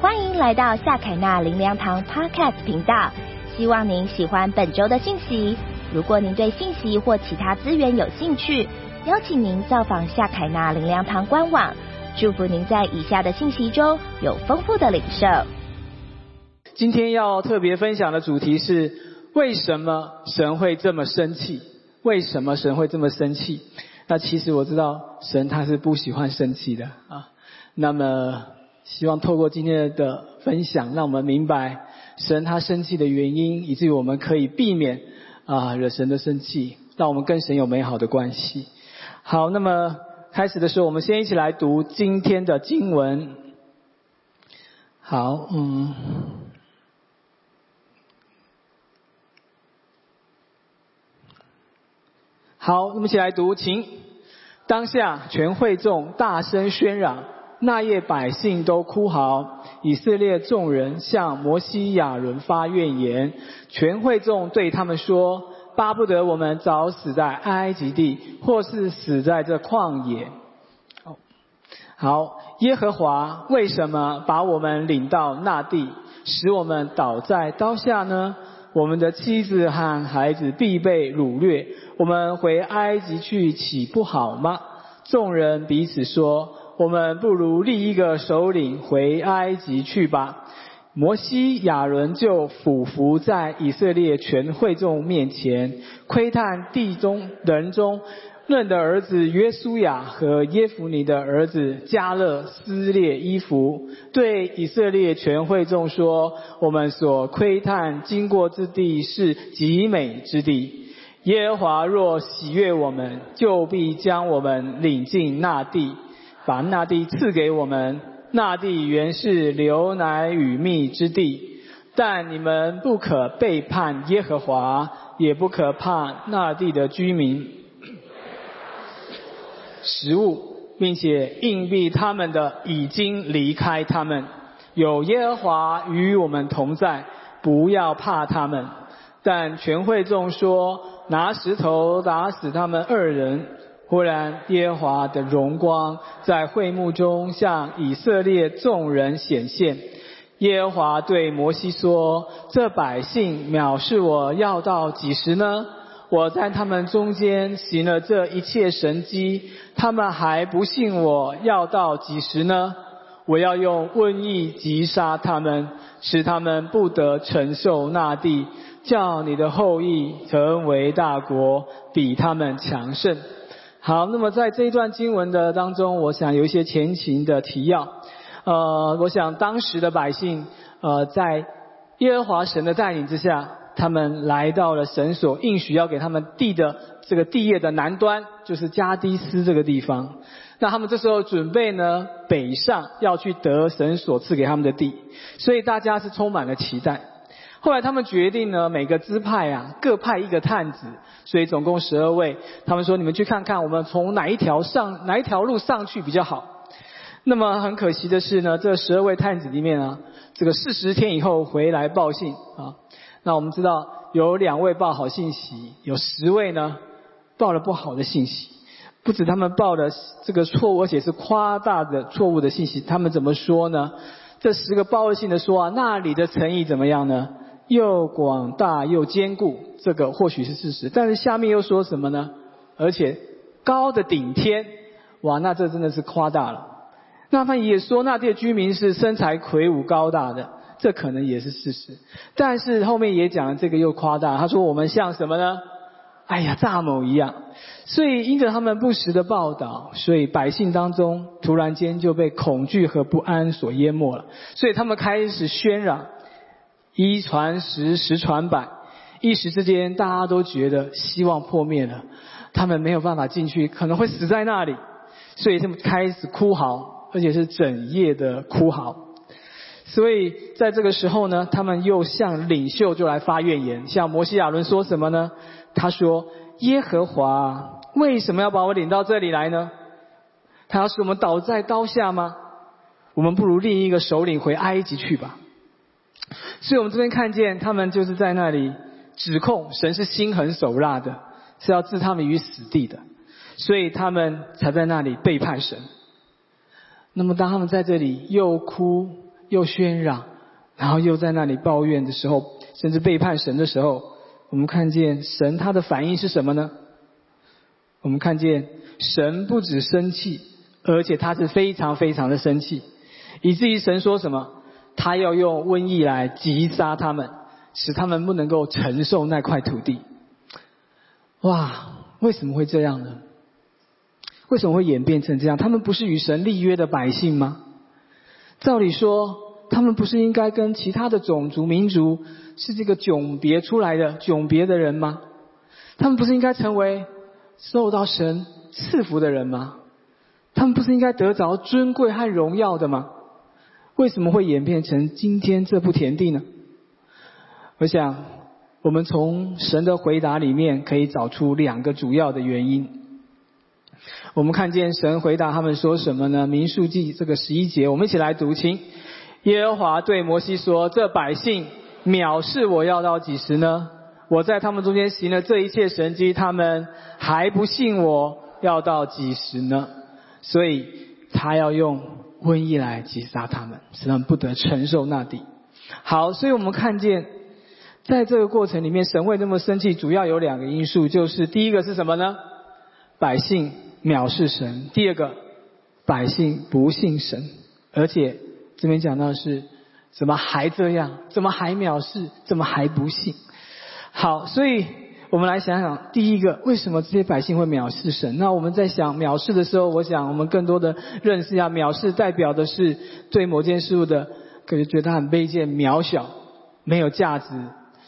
欢迎来到夏凯纳林良堂 Podcast 频道，希望您喜欢本周的信息。如果您对信息或其他资源有兴趣，邀请您造访夏凯纳林良堂官网。祝福您在以下的信息中有丰富的领受。今天要特别分享的主题是：为什么神会这么生气？为什么神会这么生气？那其实我知道，神他是不喜欢生气的啊。那么。希望透过今天的分享，让我们明白神他生气的原因，以至于我们可以避免啊惹神的生气，让我们跟神有美好的关系。好，那么开始的时候，我们先一起来读今天的经文。好，嗯，好，我们一起来读，请当下全会众大声喧嚷。那夜百姓都哭嚎，以色列众人向摩西亚伦发怨言。全会众对他们说：“巴不得我们早死在埃及地，或是死在这旷野。”好，耶和华为什么把我们领到那地，使我们倒在刀下呢？我们的妻子和孩子必被掳掠，我们回埃及去岂不好吗？众人彼此说。我们不如立一个首领回埃及去吧。摩西亚伦就俯伏在以色列全会众面前，窥探地中人中嫩的儿子约书亚和耶夫尼的儿子加勒撕裂衣服，对以色列全会众说：“我们所窥探经过之地是极美之地。耶和华若喜悦我们，就必将我们领进那地。”把那地赐给我们，那地原是流奶与蜜之地，但你们不可背叛耶和华，也不可怕那地的居民。食物，并且硬币他们的已经离开他们，有耶和华与我们同在，不要怕他们。但全会众说，拿石头打死他们二人。忽然，耶和华的荣光在会幕中向以色列众人显现。耶和华对摩西说：“这百姓藐视我要到几时呢？我在他们中间行了这一切神迹，他们还不信我要到几时呢？我要用瘟疫击杀他们，使他们不得承受那地，叫你的后裔成为大国，比他们强盛。”好，那么在这一段经文的当中，我想有一些前情的提要。呃，我想当时的百姓，呃，在耶和华神的带领之下，他们来到了神所应许要给他们地的这个地业的南端，就是加迪斯这个地方。那他们这时候准备呢北上，要去得神所赐给他们的地，所以大家是充满了期待。后来他们决定呢，每个支派啊各派一个探子，所以总共十二位。他们说：“你们去看看，我们从哪一条上哪一条路上去比较好？”那么很可惜的是呢，这十二位探子里面啊，这个四十天以后回来报信啊。那我们知道有两位报好信息，有十位呢报了不好的信息。不止他们报的这个错误，而且是夸大的错误的信息。他们怎么说呢？这十个报信的说啊，那里的诚意怎么样呢？又广大又坚固，这个或许是事实。但是下面又说什么呢？而且高的顶天，哇，那这真的是夸大了。那他也说那地的居民是身材魁梧高大的，这可能也是事实。但是后面也讲这个又夸大，他说我们像什么呢？哎呀，蚱蜢一样。所以因着他们不实的报道，所以百姓当中突然间就被恐惧和不安所淹没了。所以他们开始喧嚷。一传十，十传百，一时之间，大家都觉得希望破灭了，他们没有办法进去，可能会死在那里，所以他们开始哭嚎，而且是整夜的哭嚎。所以在这个时候呢，他们又向领袖就来发怨言，向摩西亚伦说什么呢？他说：“耶和华为什么要把我领到这里来呢？他要使我们倒在刀下吗？我们不如另一个首领回埃及去吧。”所以我们这边看见他们就是在那里指控神是心狠手辣的，是要置他们于死地的，所以他们才在那里背叛神。那么当他们在这里又哭又喧嚷，然后又在那里抱怨的时候，甚至背叛神的时候，我们看见神他的反应是什么呢？我们看见神不止生气，而且他是非常非常的生气，以至于神说什么？他要用瘟疫来击杀他们，使他们不能够承受那块土地。哇，为什么会这样呢？为什么会演变成这样？他们不是与神立约的百姓吗？照理说，他们不是应该跟其他的种族、民族是这个迥别出来的、迥别的人吗？他们不是应该成为受到神赐福的人吗？他们不是应该得着尊贵和荣耀的吗？为什么会演变成今天这步田地呢？我想，我们从神的回答里面可以找出两个主要的原因。我们看见神回答他们说什么呢？民数记这个十一节，我们一起来读清。耶和华对摩西说：“这百姓藐视我要到几时呢？我在他们中间行了这一切神迹，他们还不信我要到几时呢？所以他要用瘟疫来击杀他们，使他们不得承受那地。好，所以我们看见在这个过程里面，神会那么生气，主要有两个因素，就是第一个是什么呢？百姓。藐视神。第二个，百姓不信神，而且这边讲到是，怎么还这样？怎么还藐视？怎么还不信？好，所以我们来想想，第一个，为什么这些百姓会藐视神？那我们在想藐视的时候，我想我们更多的认识一下，藐视代表的是对某件事物的，可能觉得他很卑贱、渺小、没有价值，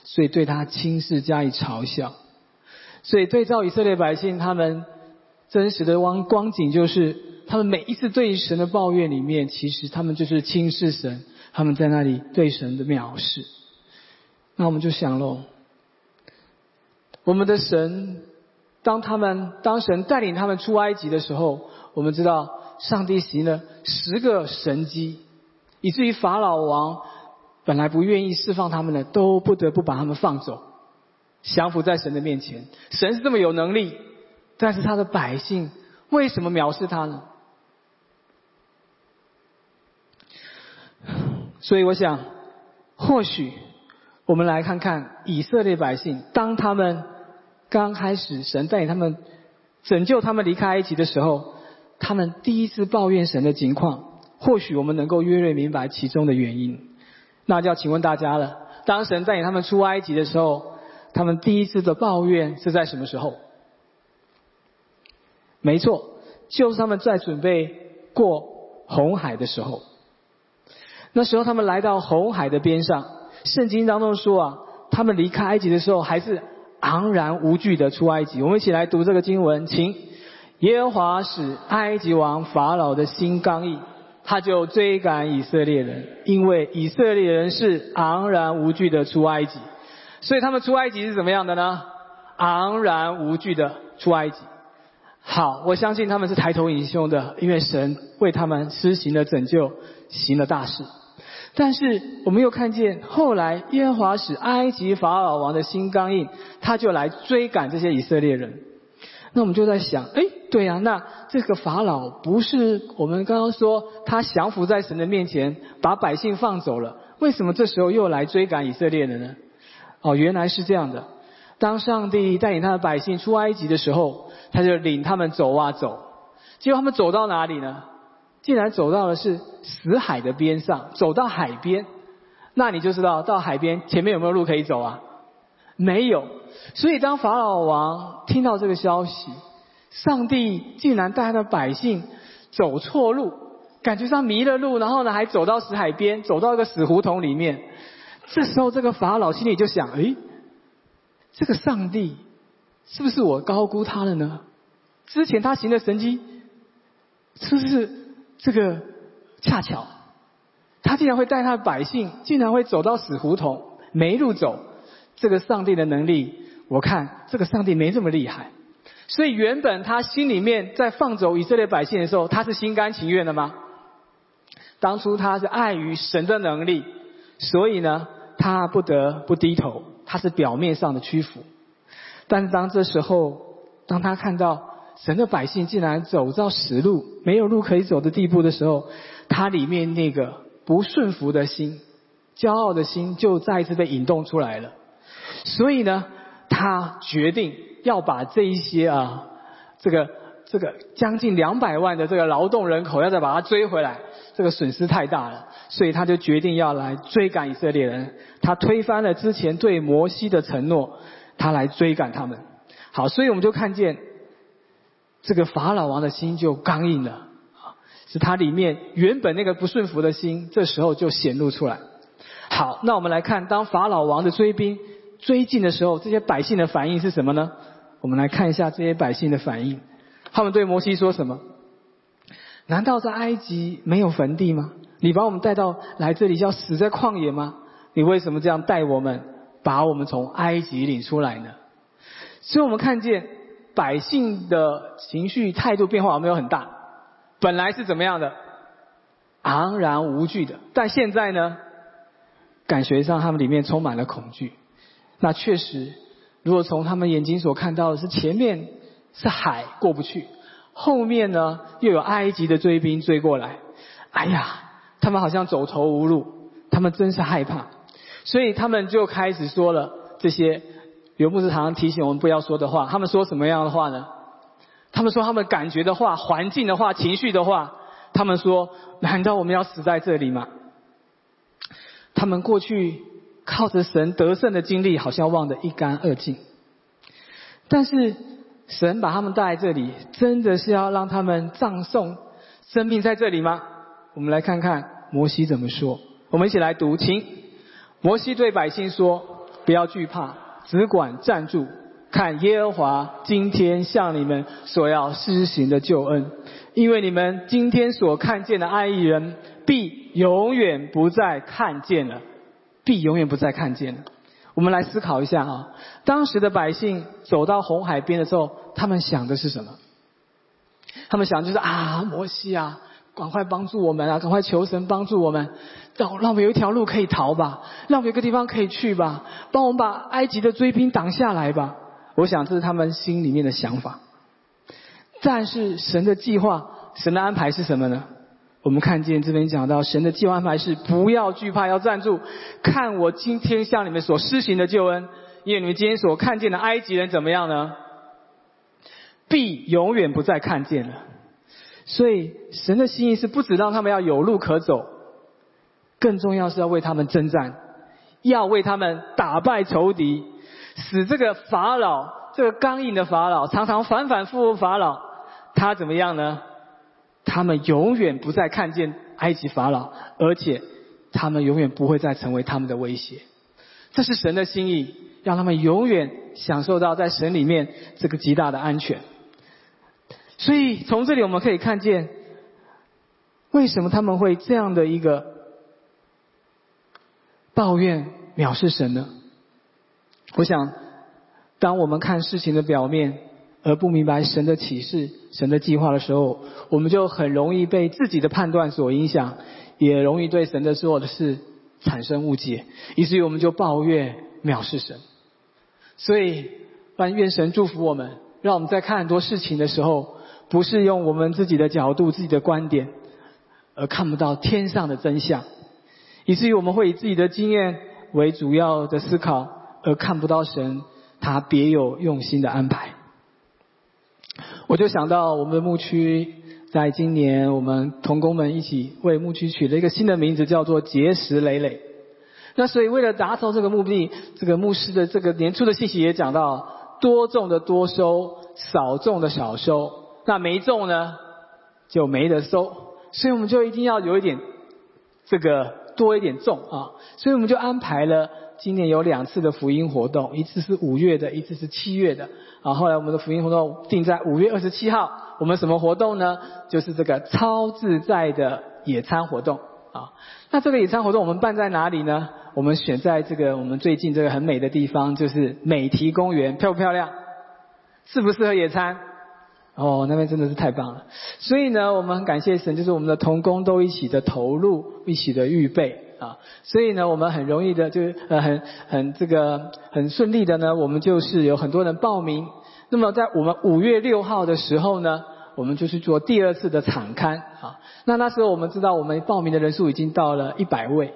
所以对他轻视加以嘲笑。所以对照以色列百姓，他们。真实的光光景就是，他们每一次对神的抱怨里面，其实他们就是轻视神，他们在那里对神的藐视。那我们就想喽，我们的神，当他们当神带领他们出埃及的时候，我们知道上帝行了十个神迹，以至于法老王本来不愿意释放他们的，都不得不把他们放走，降服在神的面前。神是这么有能力。但是他的百姓为什么藐视他呢？所以我想，或许我们来看看以色列百姓，当他们刚开始神带领他们拯救他们离开埃及的时候，他们第一次抱怨神的情况，或许我们能够约略明白其中的原因。那就要请问大家了：当神带领他们出埃及的时候，他们第一次的抱怨是在什么时候？没错，就是他们在准备过红海的时候。那时候他们来到红海的边上，圣经当中说啊，他们离开埃及的时候还是昂然无惧的出埃及。我们一起来读这个经文，请耶和华使埃及王法老的心刚毅，他就追赶以色列人，因为以色列人是昂然无惧的出埃及，所以他们出埃及是怎么样的呢？昂然无惧的出埃及。好，我相信他们是抬头挺胸的，因为神为他们施行了拯救，行了大事。但是我们又看见后来耶和华使埃及法老王的心刚硬，他就来追赶这些以色列人。那我们就在想，哎，对呀，那这个法老不是我们刚刚说他降服在神的面前，把百姓放走了，为什么这时候又来追赶以色列人呢？哦，原来是这样的。当上帝带领他的百姓出埃及的时候，他就领他们走啊走，结果他们走到哪里呢？竟然走到的是死海的边上，走到海边，那你就知道到海边前面有没有路可以走啊？没有。所以当法老王听到这个消息，上帝竟然带他的百姓走错路，感觉上迷了路，然后呢还走到死海边，走到一个死胡同里面。这时候这个法老心里就想：诶。这个上帝是不是我高估他了呢？之前他行的神迹，是不是这个恰巧？他竟然会带他的百姓，竟然会走到死胡同，没路走。这个上帝的能力，我看这个上帝没这么厉害。所以原本他心里面在放走以色列百姓的时候，他是心甘情愿的吗？当初他是碍于神的能力，所以呢，他不得不低头。他是表面上的屈服，但是当这时候，当他看到神的百姓竟然走到死路，没有路可以走的地步的时候，他里面那个不顺服的心、骄傲的心就再一次被引动出来了。所以呢，他决定要把这一些啊，这个这个将近两百万的这个劳动人口，要再把它追回来，这个损失太大了。所以他就决定要来追赶以色列人。他推翻了之前对摩西的承诺，他来追赶他们。好，所以我们就看见这个法老王的心就刚硬了啊，是他里面原本那个不顺服的心，这时候就显露出来。好，那我们来看，当法老王的追兵追进的时候，这些百姓的反应是什么呢？我们来看一下这些百姓的反应。他们对摩西说什么？难道在埃及没有坟地吗？你把我们带到来这里，要死在旷野吗？你为什么这样带我们，把我们从埃及领出来呢？所以我们看见百姓的情绪态度变化有没有很大？本来是怎么样的？昂然无惧的，但现在呢？感觉上他们里面充满了恐惧。那确实，如果从他们眼睛所看到的是前面是海过不去，后面呢又有埃及的追兵追过来，哎呀，他们好像走投无路，他们真是害怕，所以他们就开始说了这些。刘牧师常常提醒我们不要说的话，他们说什么样的话呢？他们说他们感觉的话、环境的话、情绪的话。他们说：难道我们要死在这里吗？他们过去靠着神得胜的经历，好像忘得一干二净。但是神把他们带来这里，真的是要让他们葬送生命在这里吗？我们来看看摩西怎么说。我们一起来读，请摩西对百姓说：不要惧怕。只管站住，看耶和华今天向你们所要施行的救恩，因为你们今天所看见的爱义人，必永远不再看见了，必永远不再看见了。我们来思考一下啊，当时的百姓走到红海边的时候，他们想的是什么？他们想就是啊，摩西啊。赶快帮助我们啊！赶快求神帮助我们，让让我们有一条路可以逃吧，让我们有个地方可以去吧，帮我们把埃及的追兵挡下来吧。我想这是他们心里面的想法。但是神的计划、神的安排是什么呢？我们看见这边讲到，神的计划安排是不要惧怕，要站住，看我今天向你们所施行的救恩，因为你们今天所看见的埃及人怎么样呢？必永远不再看见了。所以，神的心意是不止让他们要有路可走，更重要是要为他们征战，要为他们打败仇敌，使这个法老，这个刚硬的法老，常常反反复复法老，他怎么样呢？他们永远不再看见埃及法老，而且他们永远不会再成为他们的威胁。这是神的心意，让他们永远享受到在神里面这个极大的安全。所以从这里我们可以看见，为什么他们会这样的一个抱怨藐视神呢？我想，当我们看事情的表面而不明白神的启示、神的计划的时候，我们就很容易被自己的判断所影响，也容易对神的做的事产生误解，以至于我们就抱怨藐视神。所以，但愿神祝福我们，让我们在看很多事情的时候。不是用我们自己的角度、自己的观点，而看不到天上的真相，以至于我们会以自己的经验为主要的思考，而看不到神他别有用心的安排。我就想到我们的牧区，在今年我们同工们一起为牧区取了一个新的名字，叫做结石累累。那所以为了达到这个目的，这个牧师的这个年初的信息也讲到，多种的多收，少种的少收。那没中呢，就没得收，所以我们就一定要有一点这个多一点种啊，所以我们就安排了今年有两次的福音活动，一次是五月的，一次是七月的啊。后来我们的福音活动定在五月二十七号，我们什么活动呢？就是这个超自在的野餐活动啊。那这个野餐活动我们办在哪里呢？我们选在这个我们最近这个很美的地方，就是美堤公园，漂不漂亮？适不适合野餐？哦，那边真的是太棒了，所以呢，我们很感谢神，就是我们的童工都一起的投入，一起的预备啊，所以呢，我们很容易的就是呃很很这个很顺利的呢，我们就是有很多人报名。那么在我们五月六号的时候呢，我们就去做第二次的场刊啊。那那时候我们知道我们报名的人数已经到了一百位。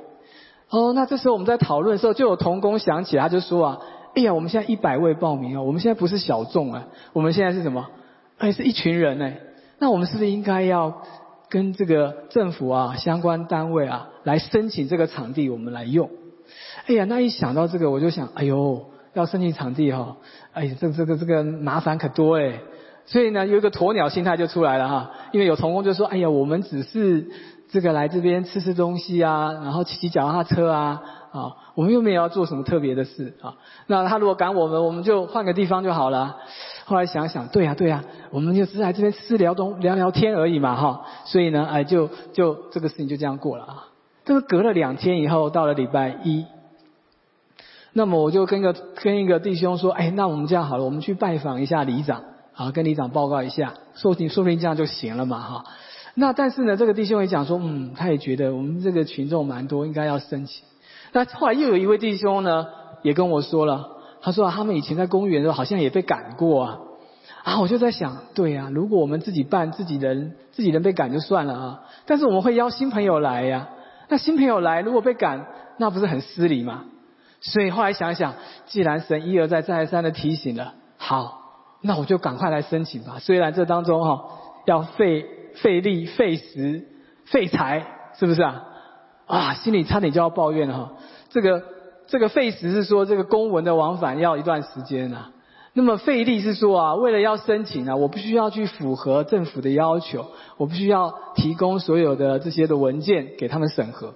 哦，那这时候我们在讨论的时候，就有童工想起，他就说啊，哎呀，我们现在一百位报名啊，我们现在不是小众啊，我们现在是什么？哎，是一群人呢，那我们是不是应该要跟这个政府啊相关单位啊来申请这个场地，我们来用？哎呀，那一想到这个，我就想，哎呦，要申请场地哈，哎，这这个这个麻烦可多哎，所以呢，有一个鸵鸟心态就出来了哈，因为有童工就说，哎呀，我们只是。这个来这边吃吃东西啊，然后骑骑脚踏车啊，啊，我们又没有要做什么特别的事啊。那他如果赶我们，我们就换个地方就好了。后来想想，对呀对呀，我们就只是来这边私聊东聊聊天而已嘛哈。所以呢，哎，就就这个事情就这样过了啊。这个隔了两天以后，到了礼拜一，那么我就跟个跟一个弟兄说，哎，那我们这样好了，我们去拜访一下里长，啊，跟里长报告一下，说不定说不定这样就行了嘛哈。那但是呢，这个弟兄也讲说，嗯，他也觉得我们这个群众蛮多，应该要申请。那后来又有一位弟兄呢，也跟我说了，他说他们以前在公园的时候好像也被赶过啊。啊，我就在想，对呀，如果我们自己办，自己人自己人被赶就算了啊，但是我们会邀新朋友来呀。那新朋友来，如果被赶，那不是很失礼吗？所以后来想想，既然神一而再再而三的提醒了，好，那我就赶快来申请吧。虽然这当中哈要费。费力、费时、费财，是不是啊？啊，心里差点就要抱怨了哈。这个这个费时是说这个公文的往返要一段时间啊。那么费力是说啊，为了要申请啊，我不需要去符合政府的要求，我不需要提供所有的这些的文件给他们审核。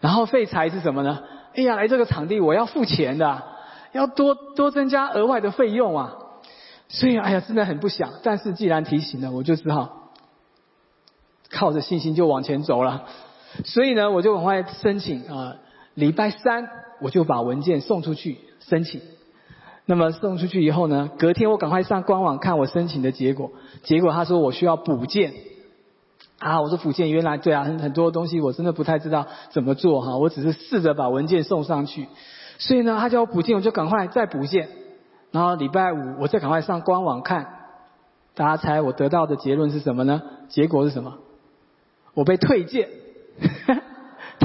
然后费财是什么呢？哎呀，来这个场地我要付钱的，要多多增加额外的费用啊。所以哎呀，真的很不想。但是既然提醒了，我就只好。靠着信心就往前走了，所以呢，我就赶快申请啊。礼拜三我就把文件送出去申请。那么送出去以后呢，隔天我赶快上官网看我申请的结果。结果他说我需要补件啊，我说补件原来对啊，很很多东西我真的不太知道怎么做哈，我只是试着把文件送上去。所以呢，他叫我补件，我就赶快再补件。然后礼拜五我再赶快上官网看，大家猜我得到的结论是什么呢？结果是什么？我被退件，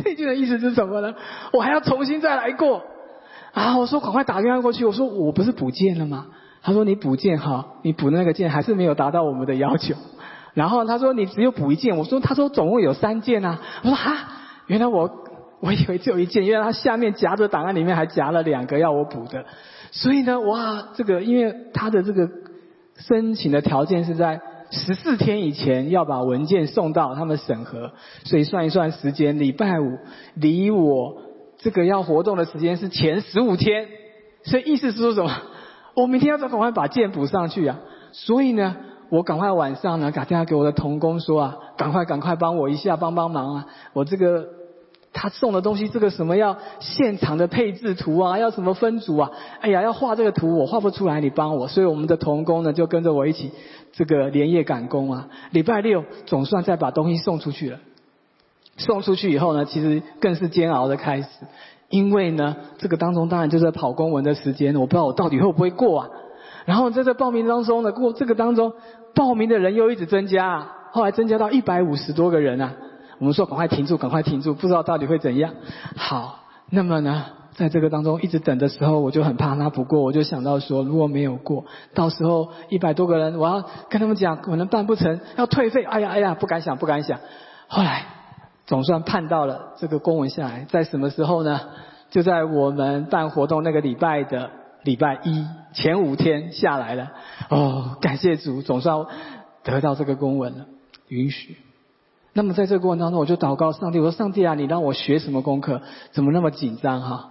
退件的意思是什么呢？我还要重新再来过啊！我说赶快打电话过去，我说我不是补件了吗？他说你补件哈，你补那个件还是没有达到我们的要求。然后他说你只有补一件，我说他说总共有三件啊。我说哈，原来我我以为只有一件，原来他下面夹着档案里面还夹了两个要我补的。所以呢，哇，这个因为他的这个申请的条件是在。十四天以前要把文件送到他们审核，所以算一算时间，礼拜五离我这个要活动的时间是前十五天，所以意思是说什么？我明天要赶快把件补上去啊！所以呢，我赶快晚上呢打电话给我的童工说啊，赶快赶快帮我一下，帮帮忙啊！我这个。他送的东西，这个什么要现场的配置图啊，要什么分组啊？哎呀，要画这个图，我画不出来，你帮我。所以我们的童工呢，就跟着我一起这个连夜赶工啊。礼拜六总算再把东西送出去了。送出去以后呢，其实更是煎熬的开始，因为呢，这个当中当然就是跑公文的时间，我不知道我到底会不会过啊。然后在这报名当中呢，过这个当中报名的人又一直增加，后来增加到一百五十多个人啊。我们说赶快停住，赶快停住，不知道到底会怎样。好，那么呢，在这个当中一直等的时候，我就很怕他不过，我就想到说，如果没有过，到时候一百多个人，我要跟他们讲，可能办不成，要退费。哎呀哎呀，不敢想，不敢想。后来总算盼到了这个公文下来，在什么时候呢？就在我们办活动那个礼拜的礼拜一前五天下来了。哦，感谢主，总算得到这个公文了，允许。那么在这个过程当中，我就祷告上帝，我说：“上帝啊，你让我学什么功课？怎么那么紧张哈？”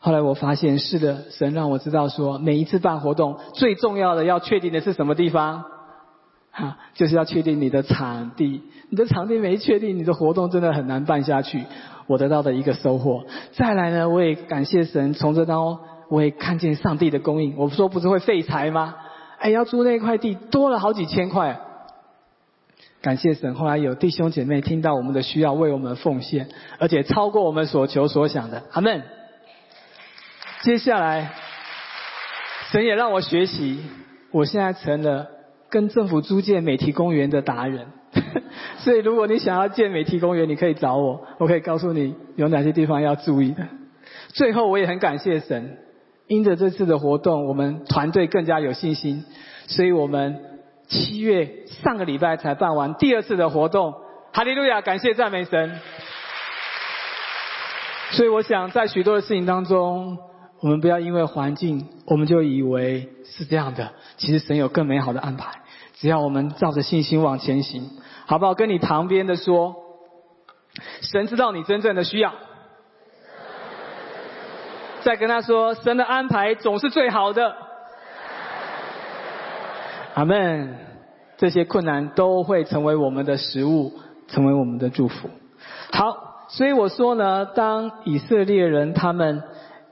后来我发现是的，神让我知道说，每一次办活动，最重要的要确定的是什么地方？哈，就是要确定你的场地。你的场地没确定，你的活动真的很难办下去。我得到的一个收获。再来呢，我也感谢神，从这当中我也看见上帝的供应。我说不是会废材吗？哎，要租那块地多了好几千块。感谢神，后来有弟兄姐妹听到我们的需要，为我们奉献，而且超过我们所求所想的。阿门。接下来，神也让我学习，我现在成了跟政府租借美题公园的达人。所以如果你想要建美题公园，你可以找我，我可以告诉你有哪些地方要注意的。最后，我也很感谢神，因着这次的活动，我们团队更加有信心，所以我们七月上个礼拜才办完第二次的活动。哈利路亚，感谢赞美神。所以我想，在许多的事情当中，我们不要因为环境，我们就以为是这样的。其实神有更美好的安排，只要我们照着信心往前行，好不好？跟你旁边的说，神知道你真正的需要。再跟他说，神的安排总是最好的。阿门。这些困难都会成为我们的食物，成为我们的祝福。好，所以我说呢，当以色列人他们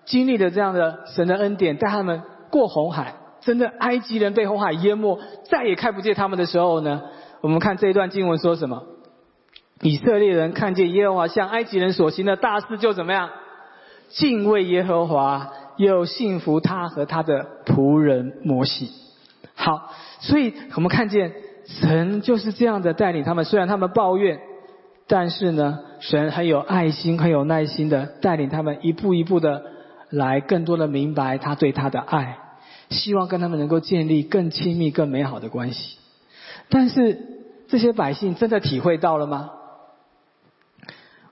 经历了这样的神的恩典，带他们过红海，真的埃及人被红海淹没，再也看不见他们的时候呢，我们看这一段经文说什么？以色列人看见耶和华向埃及人所行的大事，就怎么样？敬畏耶和华，又信服他和他的仆人摩西。好，所以我们看见神就是这样的带领他们。虽然他们抱怨，但是呢，神很有爱心、很有耐心的带领他们一步一步的来更多的明白他对他的爱，希望跟他们能够建立更亲密、更美好的关系。但是这些百姓真的体会到了吗？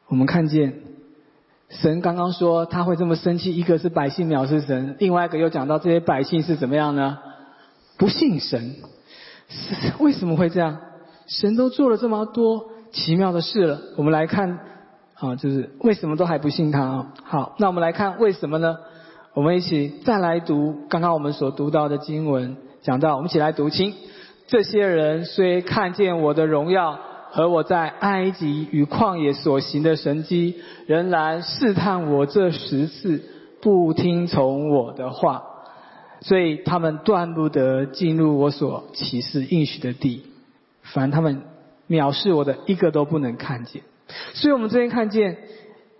我们看见。神刚刚说他会这么生气，一个是百姓藐视神，另外一个又讲到这些百姓是怎么样呢？不信神，为什么会这样？神都做了这么多奇妙的事了，我们来看啊，就是为什么都还不信他啊？好，那我们来看为什么呢？我们一起再来读刚刚我们所读到的经文，讲到我们一起来读清，这些人虽看见我的荣耀。和我在埃及与旷野所行的神迹，仍然试探我这十次，不听从我的话，所以他们断不得进入我所启示应许的地。凡他们藐视我的，一个都不能看见。所以我们这边看见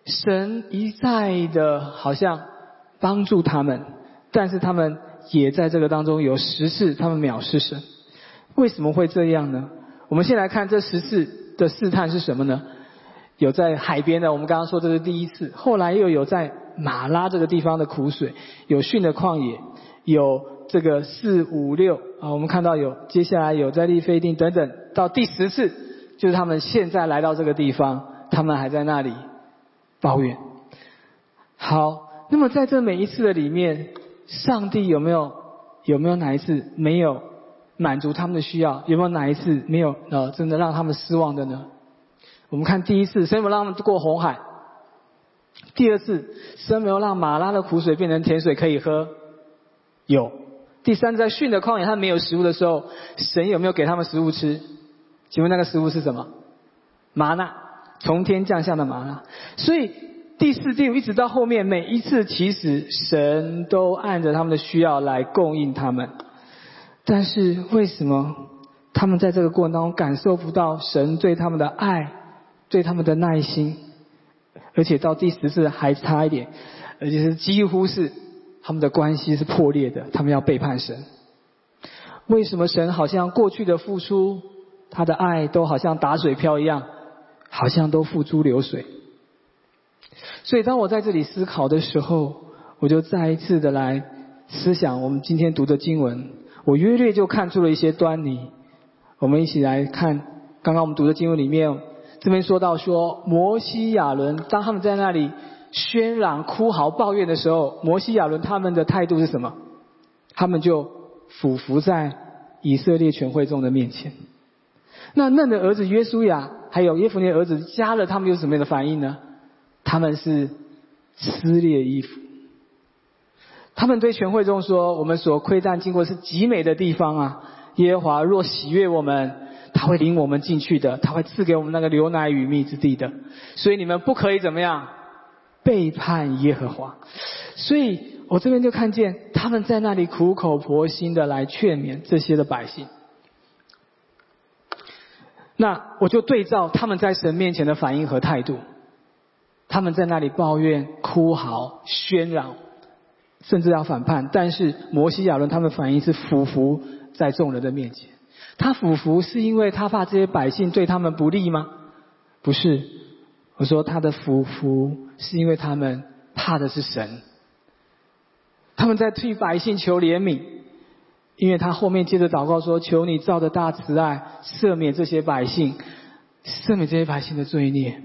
神一再的，好像帮助他们，但是他们也在这个当中有十次他们藐视神。为什么会这样呢？我们先来看这十次的试探是什么呢？有在海边的，我们刚刚说这是第一次，后来又有在马拉这个地方的苦水，有训的旷野，有这个四五六啊，我们看到有接下来有在利非定等等，到第十次就是他们现在来到这个地方，他们还在那里抱怨。好，那么在这每一次的里面，上帝有没有有没有哪一次没有？满足他们的需要，有没有哪一次没有呃真的让他们失望的呢？我们看第一次，神没有让他们过红海；第二次，神没有让马拉的苦水变成甜水可以喝；有第三，在训的旷野，他没有食物的时候，神有没有给他们食物吃？请问那个食物是什么？玛纳，从天降下的玛纳。所以第四、第五一直到后面，每一次其实神都按着他们的需要来供应他们。但是为什么他们在这个过程当中感受不到神对他们的爱，对他们的耐心，而且到第十次还差一点，而且是几乎是他们的关系是破裂的，他们要背叛神。为什么神好像过去的付出，他的爱都好像打水漂一样，好像都付诸流水？所以当我在这里思考的时候，我就再一次的来思想我们今天读的经文。我约略就看出了一些端倪，我们一起来看刚刚我们读的经文里面，这边说到说摩西亚伦当他们在那里喧嚷哭嚎抱怨的时候，摩西亚伦他们的态度是什么？他们就俯伏在以色列全会众的面前。那嫩的儿子约书亚还有耶夫尼儿子加了，他们有什么样的反应呢？他们是撕裂衣服。他们对全会众说：“我们所窥探经过是极美的地方啊！耶和华若喜悦我们，他会领我们进去的，他会赐给我们那个流奶与蜜之地的。所以你们不可以怎么样背叛耶和华。所以我这边就看见他们在那里苦口婆心的来劝勉这些的百姓。那我就对照他们在神面前的反应和态度，他们在那里抱怨、哭嚎、喧嚷。”甚至要反叛，但是摩西亚伦他们反应是俯伏在众人的面前。他俯伏是因为他怕这些百姓对他们不利吗？不是，我说他的俯伏是因为他们怕的是神。他们在替百姓求怜悯，因为他后面接着祷告说：“求你照着大慈爱赦免这些百姓，赦免这些百姓的罪孽。”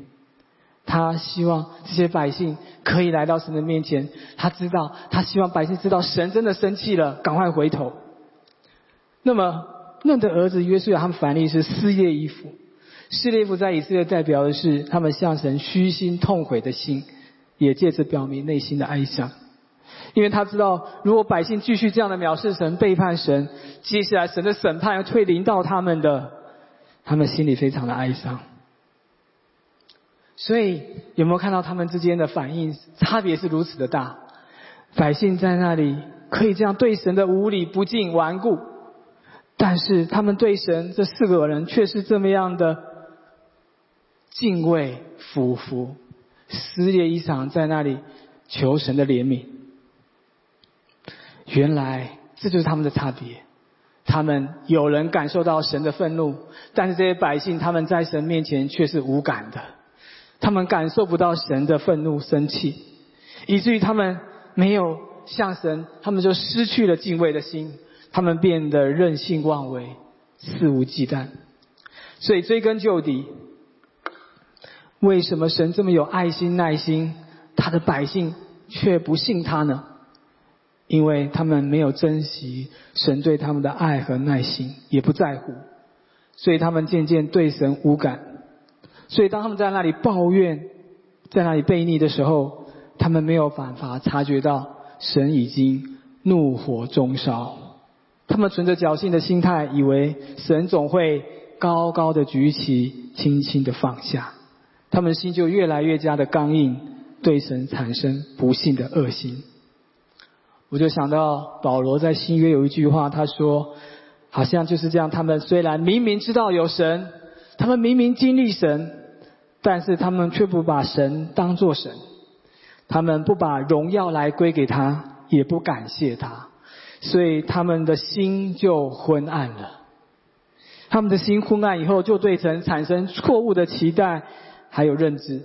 他希望这些百姓可以来到神的面前。他知道，他希望百姓知道神真的生气了，赶快回头。那么，嫩的儿子约书亚他们反例是撕裂衣服，撕裂衣服在以色列代表的是他们向神虚心痛悔的心，也借此表明内心的哀伤。因为他知道，如果百姓继续这样的藐视神、背叛神，接下来神的审判会临到他们的，他们心里非常的哀伤。所以有没有看到他们之间的反应差别是如此的大？百姓在那里可以这样对神的无理不敬顽固，但是他们对神这四个人却是这么样的敬畏、俯伏、撕裂衣裳，在那里求神的怜悯。原来这就是他们的差别。他们有人感受到神的愤怒，但是这些百姓他们在神面前却是无感的。他们感受不到神的愤怒、生气，以至于他们没有向神，他们就失去了敬畏的心，他们变得任性妄为、肆无忌惮。所以追根究底，为什么神这么有爱心、耐心，他的百姓却不信他呢？因为他们没有珍惜神对他们的爱和耐心，也不在乎，所以他们渐渐对神无感。所以当他们在那里抱怨、在那里悖逆的时候，他们没有办法察觉到神已经怒火中烧。他们存着侥幸的心态，以为神总会高高的举起，轻轻的放下。他们心就越来越加的刚硬，对神产生不幸的恶心。我就想到保罗在新约有一句话，他说：“好像就是这样，他们虽然明明知道有神，他们明明经历神，但是他们却不把神当作神，他们不把荣耀来归给他，也不感谢他，所以他们的心就昏暗了。他们的心昏暗以后，就对神产生错误的期待，还有认知。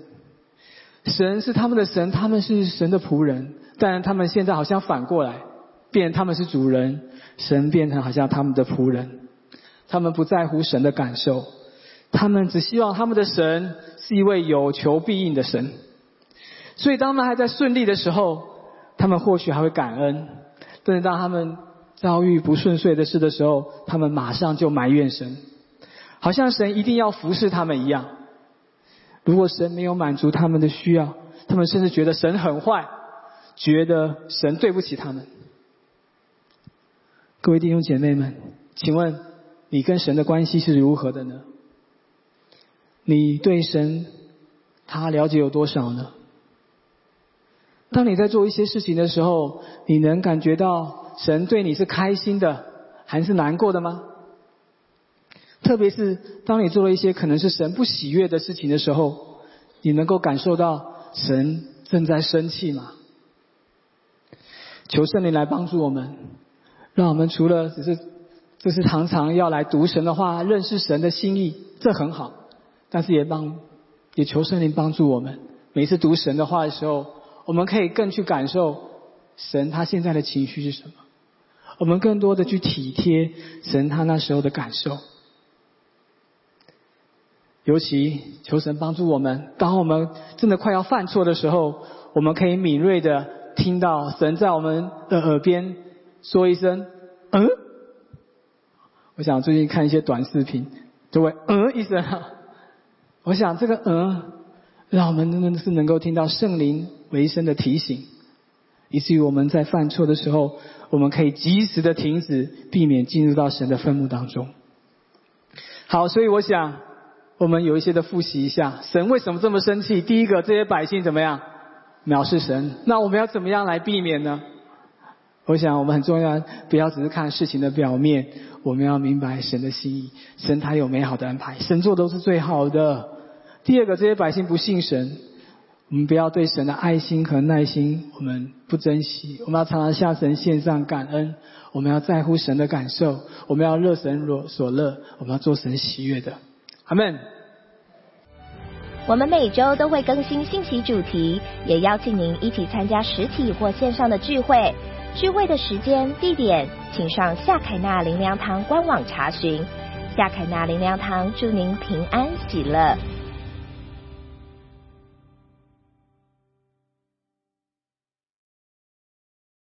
神是他们的神，他们是神的仆人。”但他们现在好像反过来，变他们是主人，神变成好像他们的仆人。他们不在乎神的感受，他们只希望他们的神是一位有求必应的神。所以当他们还在顺利的时候，他们或许还会感恩；但是当他们遭遇不顺遂的事的时候，他们马上就埋怨神，好像神一定要服侍他们一样。如果神没有满足他们的需要，他们甚至觉得神很坏。觉得神对不起他们，各位弟兄姐妹们，请问你跟神的关系是如何的呢？你对神他了解有多少呢？当你在做一些事情的时候，你能感觉到神对你是开心的，还是难过的吗？特别是当你做了一些可能是神不喜悦的事情的时候，你能够感受到神正在生气吗？求圣灵来帮助我们，让我们除了只是，就是常常要来读神的话，认识神的心意，这很好。但是也帮，也求圣灵帮助我们，每次读神的话的时候，我们可以更去感受神他现在的情绪是什么，我们更多的去体贴神他那时候的感受。尤其求神帮助我们，当我们真的快要犯错的时候，我们可以敏锐的。听到神在我们的耳边说一声“嗯”，我想最近看一些短视频，就会“嗯”一声。我想这个“嗯”，让我们真的是能够听到圣灵为声的提醒，以至于我们在犯错的时候，我们可以及时的停止，避免进入到神的愤怒当中。好，所以我想我们有一些的复习一下，神为什么这么生气？第一个，这些百姓怎么样？藐视神，那我们要怎么样来避免呢？我想我们很重要，不要只是看事情的表面，我们要明白神的心意。神他有美好的安排，神做都是最好的。第二个，这些百姓不信神，我们不要对神的爱心和耐心我们不珍惜，我们要常常向神献上感恩。我们要在乎神的感受，我们要乐神所所乐，我们要做神喜悦的。阿门。我们每周都会更新信息主题，也邀请您一起参加实体或线上的聚会。聚会的时间、地点，请上夏凯纳灵粮堂官网查询。夏凯纳灵粮堂祝您平安喜乐。